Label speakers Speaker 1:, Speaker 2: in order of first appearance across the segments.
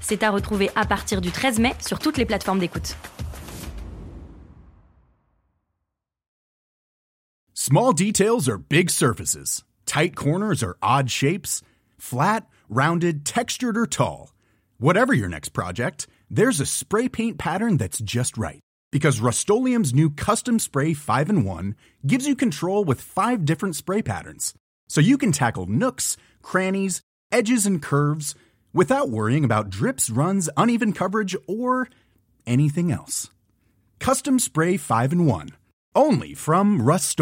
Speaker 1: C'est à retrouver à partir du 13 mai sur toutes les plateformes d'écoute.
Speaker 2: Small details are big surfaces. Tight corners are odd shapes. Flat, rounded, textured, or tall. Whatever your next project, there's a spray paint pattern that's just right. Because Rust new Custom Spray 5 in 1 gives you control with five different spray patterns. So you can tackle nooks, crannies, edges, and curves without worrying about drips, runs, uneven coverage, or anything else. Custom Spray 5 in 1. Only from Rust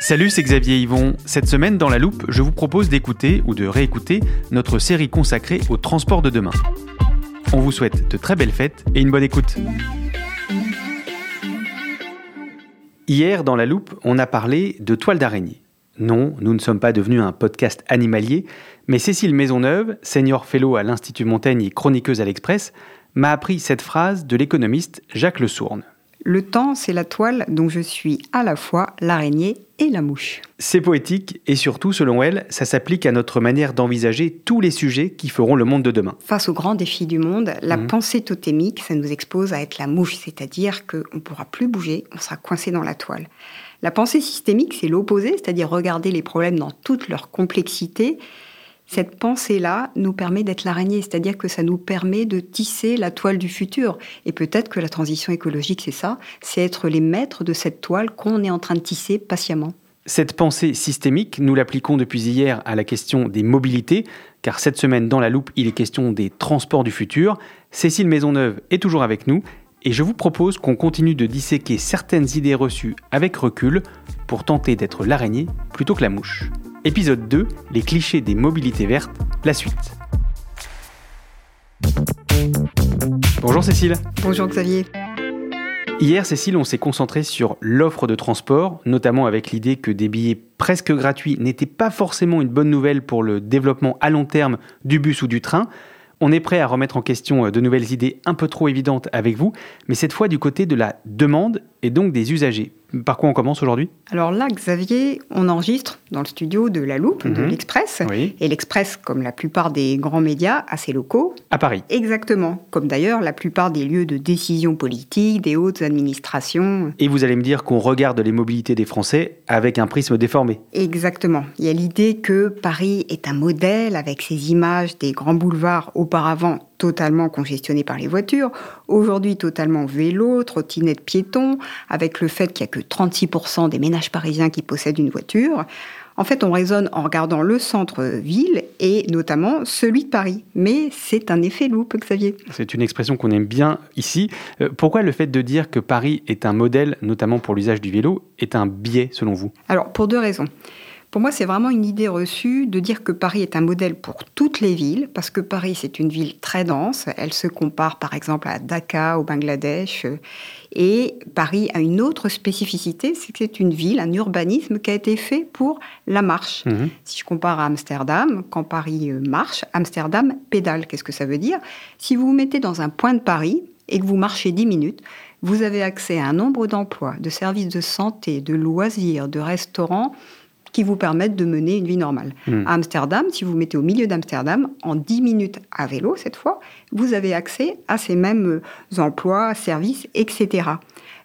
Speaker 3: Salut, c'est Xavier Yvon. Cette semaine, dans la loupe, je vous propose d'écouter ou de réécouter notre série consacrée au transport de demain. On vous souhaite de très belles fêtes et une bonne écoute. Hier, dans la loupe, on a parlé de toile d'araignée. Non, nous ne sommes pas devenus un podcast animalier, mais Cécile Maisonneuve, senior fellow à l'Institut Montaigne et chroniqueuse à l'Express, m'a appris cette phrase de l'économiste Jacques Le Sourne.
Speaker 4: Le temps, c'est la toile dont je suis à la fois l'araignée et la mouche.
Speaker 3: C'est poétique et surtout, selon elle, ça s'applique à notre manière d'envisager tous les sujets qui feront le monde de demain.
Speaker 4: Face aux grands défis du monde, la mhm. pensée totémique, ça nous expose à être la mouche, c'est-à-dire qu'on ne pourra plus bouger, on sera coincé dans la toile. La pensée systémique, c'est l'opposé, c'est-à-dire regarder les problèmes dans toute leur complexité cette pensée-là nous permet d'être l'araignée, c'est-à-dire que ça nous permet de tisser la toile du futur. Et peut-être que la transition écologique, c'est ça, c'est être les maîtres de cette toile qu'on est en train de tisser patiemment.
Speaker 3: Cette pensée systémique, nous l'appliquons depuis hier à la question des mobilités, car cette semaine dans la loupe, il est question des transports du futur. Cécile Maisonneuve est toujours avec nous, et je vous propose qu'on continue de disséquer certaines idées reçues avec recul pour tenter d'être l'araignée plutôt que la mouche. Épisode 2, les clichés des mobilités vertes, la suite. Bonjour Cécile.
Speaker 4: Bonjour Xavier.
Speaker 3: Hier, Cécile, on s'est concentré sur l'offre de transport, notamment avec l'idée que des billets presque gratuits n'étaient pas forcément une bonne nouvelle pour le développement à long terme du bus ou du train. On est prêt à remettre en question de nouvelles idées un peu trop évidentes avec vous, mais cette fois du côté de la demande et donc des usagers. Par quoi on commence aujourd'hui?
Speaker 4: Alors là, Xavier, on enregistre dans le studio de La Loupe, de mhm. l'Express. Et l'Express, comme la plupart des grands médias, a ses locaux.
Speaker 3: À Paris.
Speaker 4: Exactement. Comme d'ailleurs la plupart des lieux de décision politique, des hautes administrations.
Speaker 3: Et vous allez me dire qu'on regarde les mobilités des Français avec un prisme déformé.
Speaker 4: Exactement. Il y a l'idée que Paris est un modèle avec ses images des grands boulevards auparavant totalement congestionné par les voitures, aujourd'hui totalement vélo, trottinette piéton, avec le fait qu'il n'y a que 36% des ménages parisiens qui possèdent une voiture. En fait, on raisonne en regardant le centre-ville et notamment celui de Paris. Mais c'est un effet loupe, Xavier.
Speaker 3: C'est une expression qu'on aime bien ici. Euh, pourquoi le fait de dire que Paris est un modèle, notamment pour l'usage du vélo, est un biais selon vous?
Speaker 4: Alors, pour deux raisons. Pour moi, c'est vraiment une idée reçue de dire que Paris est un modèle pour toutes les villes, parce que Paris, c'est une ville très dense. Elle se compare, par exemple, à Dhaka, au Bangladesh. Et Paris a une autre spécificité, c'est que c'est une ville, un urbanisme qui a été fait pour la marche. Mhm. Si je compare à Amsterdam, quand Paris euh, marche, Amsterdam pédale. Qu'est-ce que ça veut dire? Si vous vous mettez dans un point de Paris et que vous marchez 10 minutes, vous avez accès à un nombre d'emplois, de services de santé, de loisirs, de restaurants qui vous permettent de mener une vie normale. Hmm. À Amsterdam, si vous vous mettez au milieu d'Amsterdam, en 10 minutes à vélo cette fois, vous avez accès à ces mêmes euh, emplois, services, etc.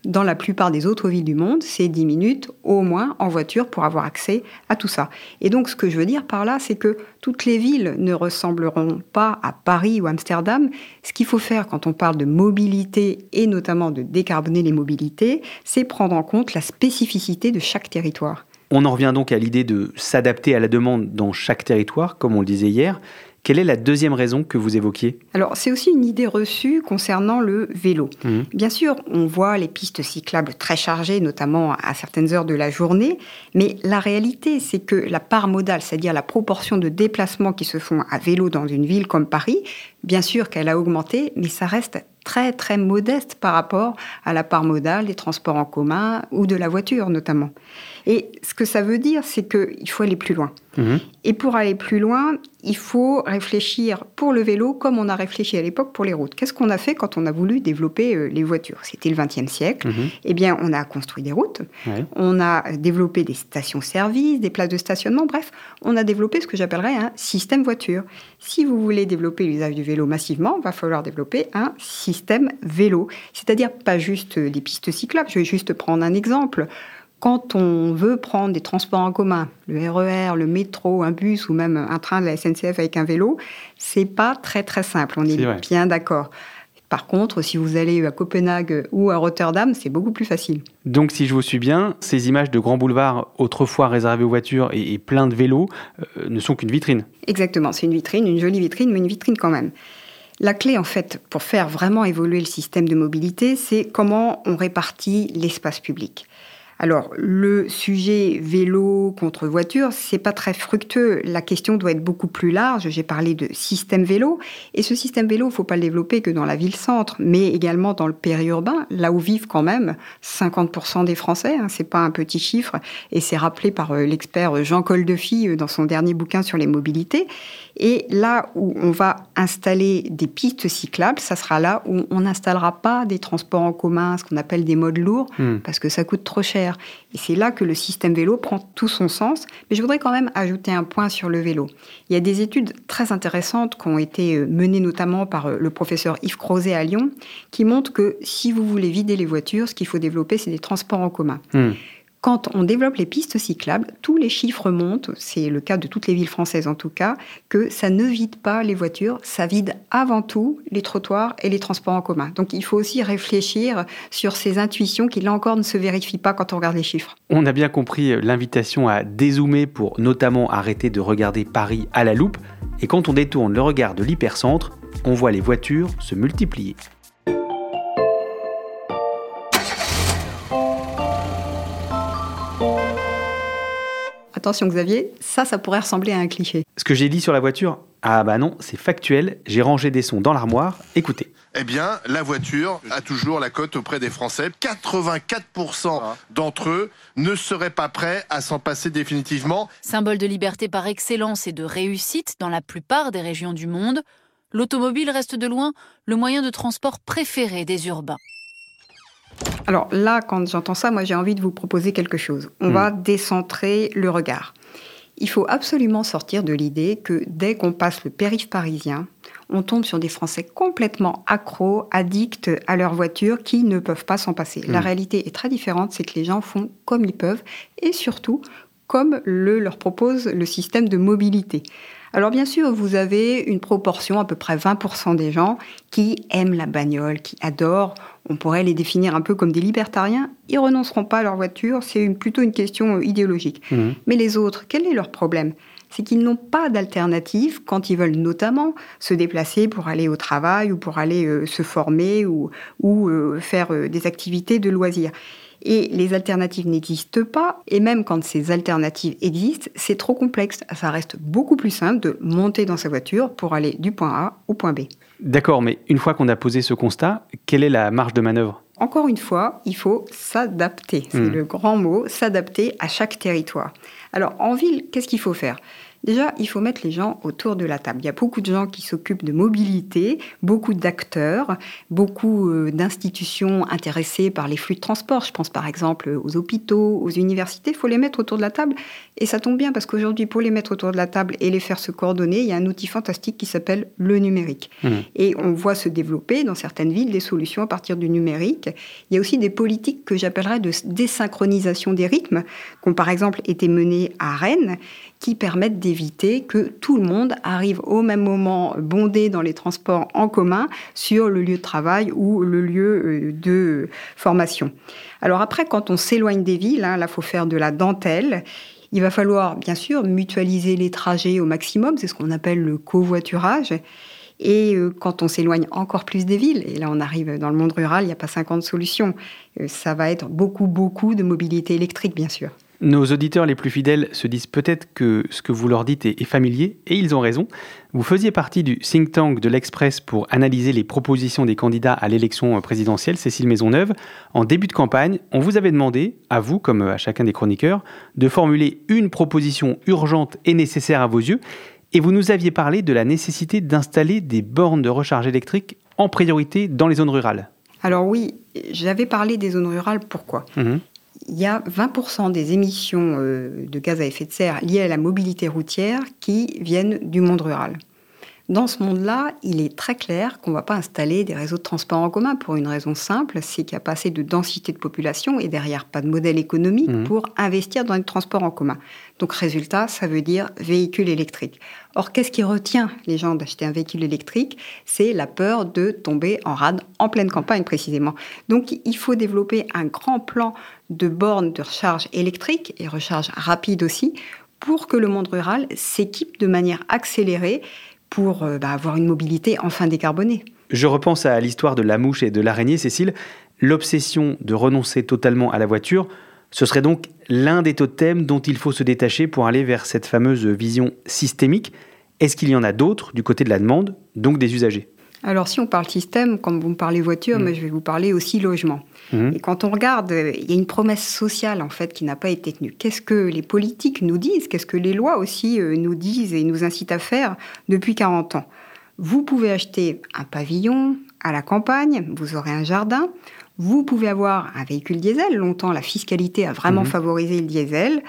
Speaker 4: Dans la plupart des autres villes du monde, c'est 10 minutes au moins en voiture pour avoir accès à tout ça. Et donc ce que je veux dire par là, c'est que toutes les villes ne ressembleront pas à Paris ou Amsterdam. Ce qu'il faut faire quand on parle de mobilité et notamment de décarboner les mobilités, c'est prendre en compte la spécificité de chaque territoire.
Speaker 3: On en revient donc à l'idée de s'adapter à la demande dans chaque territoire, comme on le disait hier. Quelle est la deuxième raison que vous évoquiez?
Speaker 4: Alors, c'est aussi une idée reçue concernant le vélo.
Speaker 3: Mhm.
Speaker 4: Bien sûr, on voit les pistes cyclables très chargées, notamment à certaines heures de la journée, mais la réalité, c'est que la part modale, c'est-à-dire la proportion de déplacements qui se font à vélo dans une ville comme Paris, bien sûr qu'elle a augmenté, mais ça reste très très modeste par rapport à la part modale des transports en commun ou de la voiture notamment. Et ce que ça veut dire, c'est qu'il faut aller plus loin.
Speaker 3: Mhm.
Speaker 4: Et pour aller plus loin, il faut réfléchir pour le vélo comme on a réfléchi à l'époque pour les routes. Qu'est-ce qu'on a fait quand on a voulu développer euh, les voitures? C'était le XXe siècle.
Speaker 3: Mhm.
Speaker 4: Eh bien, on a construit des routes,
Speaker 3: Ouais.
Speaker 4: on a développé des stations-service, des places de stationnement, bref, on a développé ce que j'appellerais un système voiture. Si vous voulez développer l'usage du vélo massivement, il va falloir développer un système vélo. C'est-à-dire pas juste des pistes cyclables. Je vais juste prendre un exemple. Quand on veut prendre des transports en commun, le RER, le métro, un bus ou même un train de la SNCF avec un vélo, c'est pas très très simple. On est, bien d'accord. Par contre, si vous allez à Copenhague ou à Rotterdam, c'est beaucoup plus facile.
Speaker 3: Donc, si je vous suis bien, ces images de grands boulevards autrefois réservés aux voitures et, et pleins de vélos euh, ne sont qu'une vitrine.
Speaker 4: Exactement, c'est une vitrine, une jolie vitrine, mais une vitrine quand même. La clé, en fait, pour faire vraiment évoluer le système de mobilité, c'est comment on répartit l'espace public. Alors, le sujet vélo contre voiture, c'est pas très fructueux. La question doit être beaucoup plus large. J'ai parlé de système vélo. Et ce système vélo, faut pas le développer que dans la ville-centre, mais également dans le périurbain, là où vivent quand même 50% des Français. Hein, c'est pas un petit chiffre. Et c'est rappelé par euh, l'expert Jean Coldefy euh, dans son dernier bouquin sur les mobilités. Et là où on va installer des pistes cyclables, ça sera là où on n'installera pas des transports en commun, ce qu'on appelle des modes lourds,
Speaker 3: Hmm.
Speaker 4: parce que ça coûte trop cher. Et c'est là que le système vélo prend tout son sens. Mais je voudrais quand même ajouter un point sur le vélo. Il y a des études très intéressantes qui ont été euh, menées notamment par euh, le professeur Yves Crozet à Lyon, qui montrent que si vous voulez vider les voitures, ce qu'il faut développer, c'est des transports en commun.
Speaker 3: Hmm.
Speaker 4: Quand on développe les pistes cyclables, tous les chiffres montent, c'est le cas de toutes les villes françaises en tout cas, que ça ne vide pas les voitures, ça vide avant tout les trottoirs et les transports en commun. Donc il faut aussi réfléchir sur ces intuitions qui là encore ne se vérifient pas quand on regarde les chiffres.
Speaker 3: On a bien compris euh, l'invitation à dézoomer pour notamment arrêter de regarder Paris à la loupe. Et quand on détourne le regard de l'hypercentre, on voit les voitures se multiplier.
Speaker 4: Attention Xavier, ça, ça pourrait ressembler à un cliché.
Speaker 3: Ce que j'ai dit sur la voiture, ah bah non, c'est factuel. J'ai rangé des sons dans l'armoire. Écoutez.
Speaker 5: Eh bien, la voiture a toujours la cote auprès des Français. 84% d'entre eux ne seraient pas prêts à s'en passer définitivement.
Speaker 6: Symbole de liberté par excellence et de réussite dans la plupart des régions du monde, l'automobile reste de loin le moyen de transport préféré des urbains.
Speaker 4: Alors là, quand j'entends ça, moi j'ai envie de vous proposer quelque chose. On
Speaker 3: Hmm.
Speaker 4: va décentrer le regard. Il faut absolument sortir de l'idée que dès qu'on passe le périph' parisien, on tombe sur des Français complètement accros, addicts à leur voiture, qui ne peuvent pas s'en passer. La
Speaker 3: Mm.
Speaker 4: réalité est très différente, c'est que les gens font comme ils peuvent, et surtout comme le leur propose le système de mobilité. Alors bien sûr, vous avez une proportion, à peu près 20% des gens, qui aiment la bagnole, qui adorent. On pourrait les définir un peu comme des libertariens. Ils renonceront pas à leur voiture, c'est une- plutôt une question idéologique.
Speaker 3: Mhm.
Speaker 4: Mais les autres, quel est leur problème? C'est qu'ils n'ont pas d'alternative quand ils veulent notamment se déplacer pour aller au travail ou pour aller euh, se former ou, ou euh, faire euh, des activités de loisirs. Et les alternatives n'existent pas, et même quand ces alternatives existent, c'est trop complexe. Ça reste beaucoup plus simple de monter dans sa voiture pour aller du point A au point B.
Speaker 3: D'accord, mais une fois qu'on a posé ce constat, quelle est la marge de manœuvre?
Speaker 4: Encore une fois, il faut s'adapter. C'est
Speaker 3: Hmm.
Speaker 4: le grand mot, s'adapter à chaque territoire. Alors, en ville, qu'est-ce qu'il faut faire? Déjà, il faut mettre les gens autour de la table. Il y a beaucoup de gens qui s'occupent de mobilité, beaucoup d'acteurs, beaucoup euh, d'institutions intéressées par les flux de transport. Je pense par exemple aux hôpitaux, aux universités. Il faut les mettre autour de la table. Et ça tombe bien parce qu'aujourd'hui, pour les mettre autour de la table et les faire se coordonner, il y a un outil fantastique qui s'appelle le numérique.
Speaker 3: Mhm.
Speaker 4: Et on voit se développer dans certaines villes des solutions à partir du numérique. Il y a aussi des politiques que j'appellerais de désynchronisation des rythmes, qui ont par exemple été menées à Rennes, qui permettent d'éviter que tout le monde arrive au même moment bondé dans les transports en commun sur le lieu de travail ou le lieu euh, de formation. Alors après, quand on s'éloigne des villes, hein, là, faut faire de la dentelle. Il va falloir, bien sûr, mutualiser les trajets au maximum, c'est ce qu'on appelle le covoiturage. Et euh, quand on s'éloigne encore plus des villes, et là on arrive dans le monde rural, il n'y a pas 50 solutions, euh, ça va être beaucoup, beaucoup de mobilité électrique, bien sûr.
Speaker 3: Nos auditeurs les plus fidèles se disent peut-être que ce que vous leur dites est, familier, et ils ont raison. Vous faisiez partie du think tank de l'Express pour analyser les propositions des candidats à l'élection présidentielle, Cécile Maisonneuve. En début de campagne, on vous avait demandé, à vous comme à chacun des chroniqueurs, de formuler une proposition urgente et nécessaire à vos yeux, et vous nous aviez parlé de la nécessité d'installer des bornes de recharge électrique en priorité dans les zones rurales.
Speaker 4: Alors oui, j'avais parlé des zones rurales, pourquoi? Mhm il y a 20% des émissions euh, de gaz à effet de serre liées à la mobilité routière qui viennent du monde rural. Dans ce monde-là, il est très clair qu'on ne va pas installer des réseaux de transport en commun pour une raison simple, c'est qu'il n'y a pas assez de densité de population et derrière pas de modèle économique mmh. pour investir dans les transports en commun. Donc résultat, ça veut dire véhicule électrique. Or, qu'est-ce qui retient les gens d'acheter un véhicule électrique? C'est la peur de tomber en rade en pleine campagne précisément. Donc il faut développer un grand plan de bornes de recharge électrique et recharge rapide aussi pour que le monde rural s'équipe de manière accélérée pour euh, bah, avoir une mobilité enfin décarbonée.
Speaker 3: Je repense à l'histoire de la mouche et de l'araignée, Cécile. L'obsession de renoncer totalement à la voiture, ce serait donc l'un des totems dont il faut se détacher pour aller vers cette fameuse vision systémique. Est-ce qu'il y en a d'autres du côté de la demande, donc des usagers?
Speaker 4: Alors, si on parle système, comme vous me parlez voiture, mm. mais je vais vous parler aussi logement. Mm. Et quand on regarde, il y a une promesse sociale, en fait, qui n'a pas été tenue. Qu'est-ce que les politiques nous disent? Qu'est-ce que les lois aussi euh, nous disent et nous incitent à faire depuis 40 ans? Vous pouvez acheter un pavillon à la campagne, vous aurez un jardin, vous pouvez avoir un véhicule diesel. Longtemps, la fiscalité a vraiment mm-hmm. favorisé le diesel.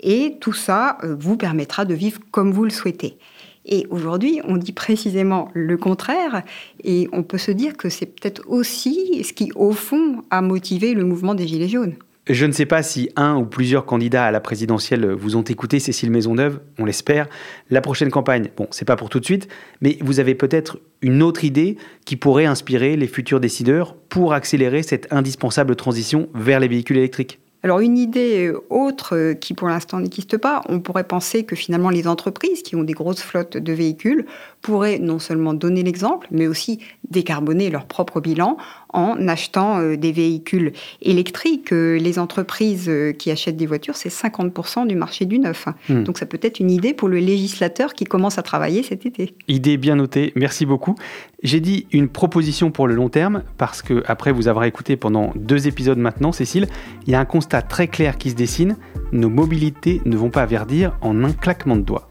Speaker 4: Et tout ça euh, vous permettra de vivre comme vous le souhaitez. Et aujourd'hui, on dit précisément le contraire, et on peut se dire que c'est peut-être aussi ce qui, au fond, a motivé le mouvement des Gilets jaunes.
Speaker 3: Je ne sais pas si un ou plusieurs candidats à la présidentielle vous ont écouté, Cécile Maisonneuve, on l'espère. La prochaine campagne, bon, c'est pas pour tout de suite, mais vous avez peut-être une autre idée qui pourrait inspirer les futurs décideurs pour accélérer cette indispensable transition vers les véhicules électriques.
Speaker 4: Alors une idée euh, autre euh, qui pour l'instant n'existe pas, on pourrait penser que finalement les entreprises qui ont des grosses flottes de véhicules pourraient non seulement donner l'exemple, mais aussi décarboner leur propre bilan en achetant euh, des véhicules électriques. Les entreprises qui achètent des voitures, c'est 50% du marché du neuf. Hmm. Donc ça peut être une idée pour le législateur qui commence à travailler cet été.
Speaker 3: Idée bien notée, merci beaucoup. J'ai dit une proposition pour le long terme parce que après vous avoir écouté pendant deux épisodes maintenant, Cécile, il y a un constat très clair qui se dessine. Nos mobilités ne vont pas verdir en un claquement de doigts.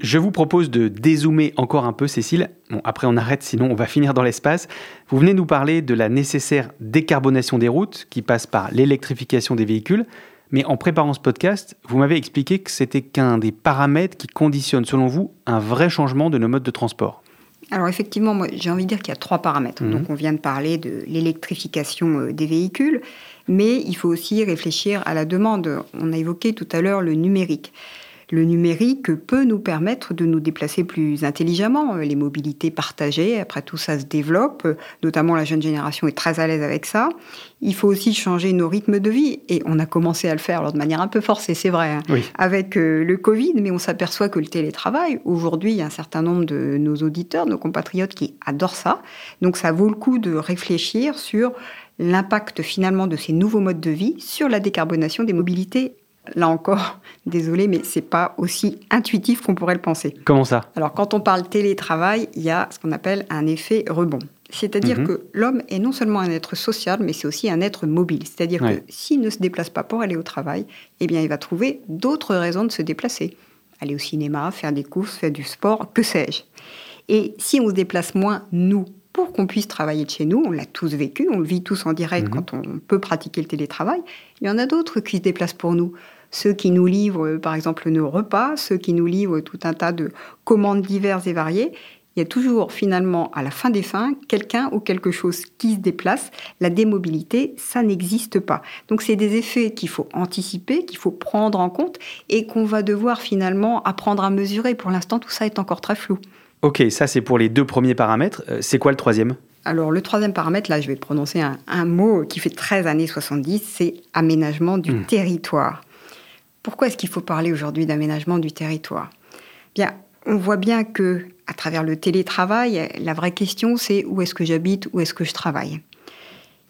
Speaker 3: Je vous propose de dézoomer encore un peu, Cécile. Bon, après on arrête, sinon on va finir dans l'espace. Vous venez nous parler de la nécessaire décarbonation des routes qui passe par l'électrification des véhicules. Mais en préparant ce podcast, vous m'avez expliqué que c'était qu'un des paramètres qui conditionne, selon vous, un vrai changement de nos modes de transport.
Speaker 4: Alors effectivement, moi j'ai envie de dire qu'il y a trois paramètres. Mhm. Donc on vient de parler de l'électrification euh, des véhicules, mais il faut aussi réfléchir à la demande. On a évoqué tout à l'heure le numérique. Le numérique peut nous permettre de nous déplacer plus intelligemment. Les mobilités partagées, après tout ça se développe, notamment la jeune génération est très à l'aise avec ça. Il faut aussi changer nos rythmes de vie et on a commencé à le faire alors de manière un peu forcée, c'est vrai, hein, avec euh, le Covid, mais on s'aperçoit que le télétravail, aujourd'hui, il y a un certain nombre de nos auditeurs, nos compatriotes qui adorent ça. Donc ça vaut le coup de réfléchir sur l'impact finalement de ces nouveaux modes de vie sur la décarbonation des mobilités Là encore, désolé, mais c'est pas aussi intuitif qu'on pourrait le penser.
Speaker 3: Comment ça?
Speaker 4: Alors, quand on parle télétravail, il y a ce qu'on appelle un effet rebond. C'est-à-dire mhm. que l'homme est non seulement un être social, mais c'est aussi un être mobile. C'est-à-dire que s'il ne se déplace pas pour aller au travail, eh bien, il va trouver d'autres raisons de se déplacer. aller au cinéma, faire des courses, faire du sport, que sais-je. Et si on se déplace moins, nous, pour qu'on puisse travailler de chez nous, on l'a tous vécu, on le vit tous en direct mhm. quand on peut pratiquer le télétravail, il y en a d'autres qui se déplacent pour nous. Ceux qui nous livrent, par exemple, nos repas, ceux qui nous livrent tout un tas de commandes diverses et variées, il y a toujours finalement, à la fin des fins, quelqu'un ou quelque chose qui se déplace. La démobilité, ça n'existe pas. Donc c'est des effets qu'il faut anticiper, qu'il faut prendre en compte et qu'on va devoir finalement apprendre à mesurer. Pour l'instant, tout ça est encore très flou.
Speaker 3: Ok, ça c'est pour les deux premiers paramètres. Euh, c'est quoi le troisième?
Speaker 4: Alors, le troisième paramètre, là, je vais prononcer un, mot qui fait 13 années 70, c'est aménagement du hmm. territoire. Pourquoi est-ce qu'il faut parler aujourd'hui d'aménagement du territoire? Bien, on voit bien que à travers le télétravail, la vraie question c'est où est-ce que j'habite, où est-ce que je travaille?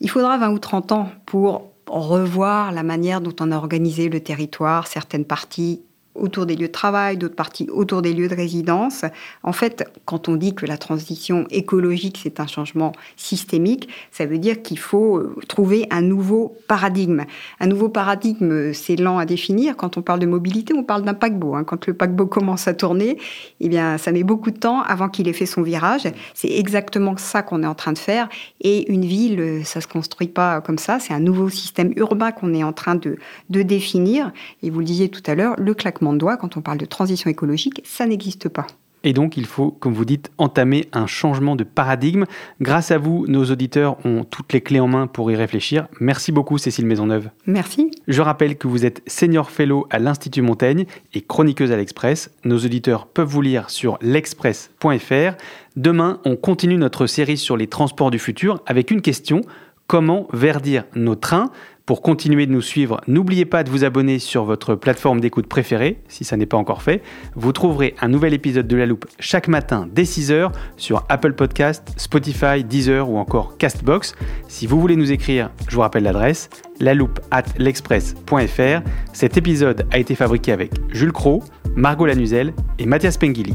Speaker 4: Il faudra 20 ou 30 ans pour revoir la manière dont on a organisé le territoire, certaines parties autour des lieux de travail, d'autres parties autour des lieux de résidence. En fait, quand on dit que la transition écologique, c'est un changement systémique, ça veut dire qu'il faut euh, trouver un nouveau paradigme. Un nouveau paradigme, c'est lent à définir. Quand on parle de mobilité, on parle d'un paquebot. Hein. Quand le paquebot commence à tourner, eh bien, ça met beaucoup de temps avant qu'il ait fait son virage. C'est exactement ça qu'on est en train de faire. Et une ville, ça se construit pas comme ça. C'est un nouveau système urbain qu'on est en train de, de définir. Et vous le disiez tout à l'heure, le claquement de doigts, quand on parle de transition écologique, ça n'existe pas.
Speaker 3: Et donc, il faut, comme vous dites, entamer un changement de paradigme. Grâce à vous, nos auditeurs ont toutes les clés en main pour y réfléchir. Merci beaucoup, Cécile Maisonneuve.
Speaker 4: Merci.
Speaker 3: Je rappelle que vous êtes senior fellow à l'Institut Montaigne et chroniqueuse à l'Express. Nos auditeurs peuvent vous lire sur l'express.fr. Demain, on continue notre série sur les transports du futur avec une question comment verdir nos trains? Pour continuer de nous suivre, n'oubliez pas de vous abonner sur votre plateforme d'écoute préférée, si ça n'est pas encore fait. Vous trouverez un nouvel épisode de La Loupe chaque matin dès 6h sur Apple Podcast, Spotify, Deezer ou encore Castbox. Si vous voulez nous écrire, je vous rappelle l'adresse, loupe at l'express.fr. Cet épisode a été fabriqué avec Jules Cro, Margot Lanuzel et Mathias Pengili.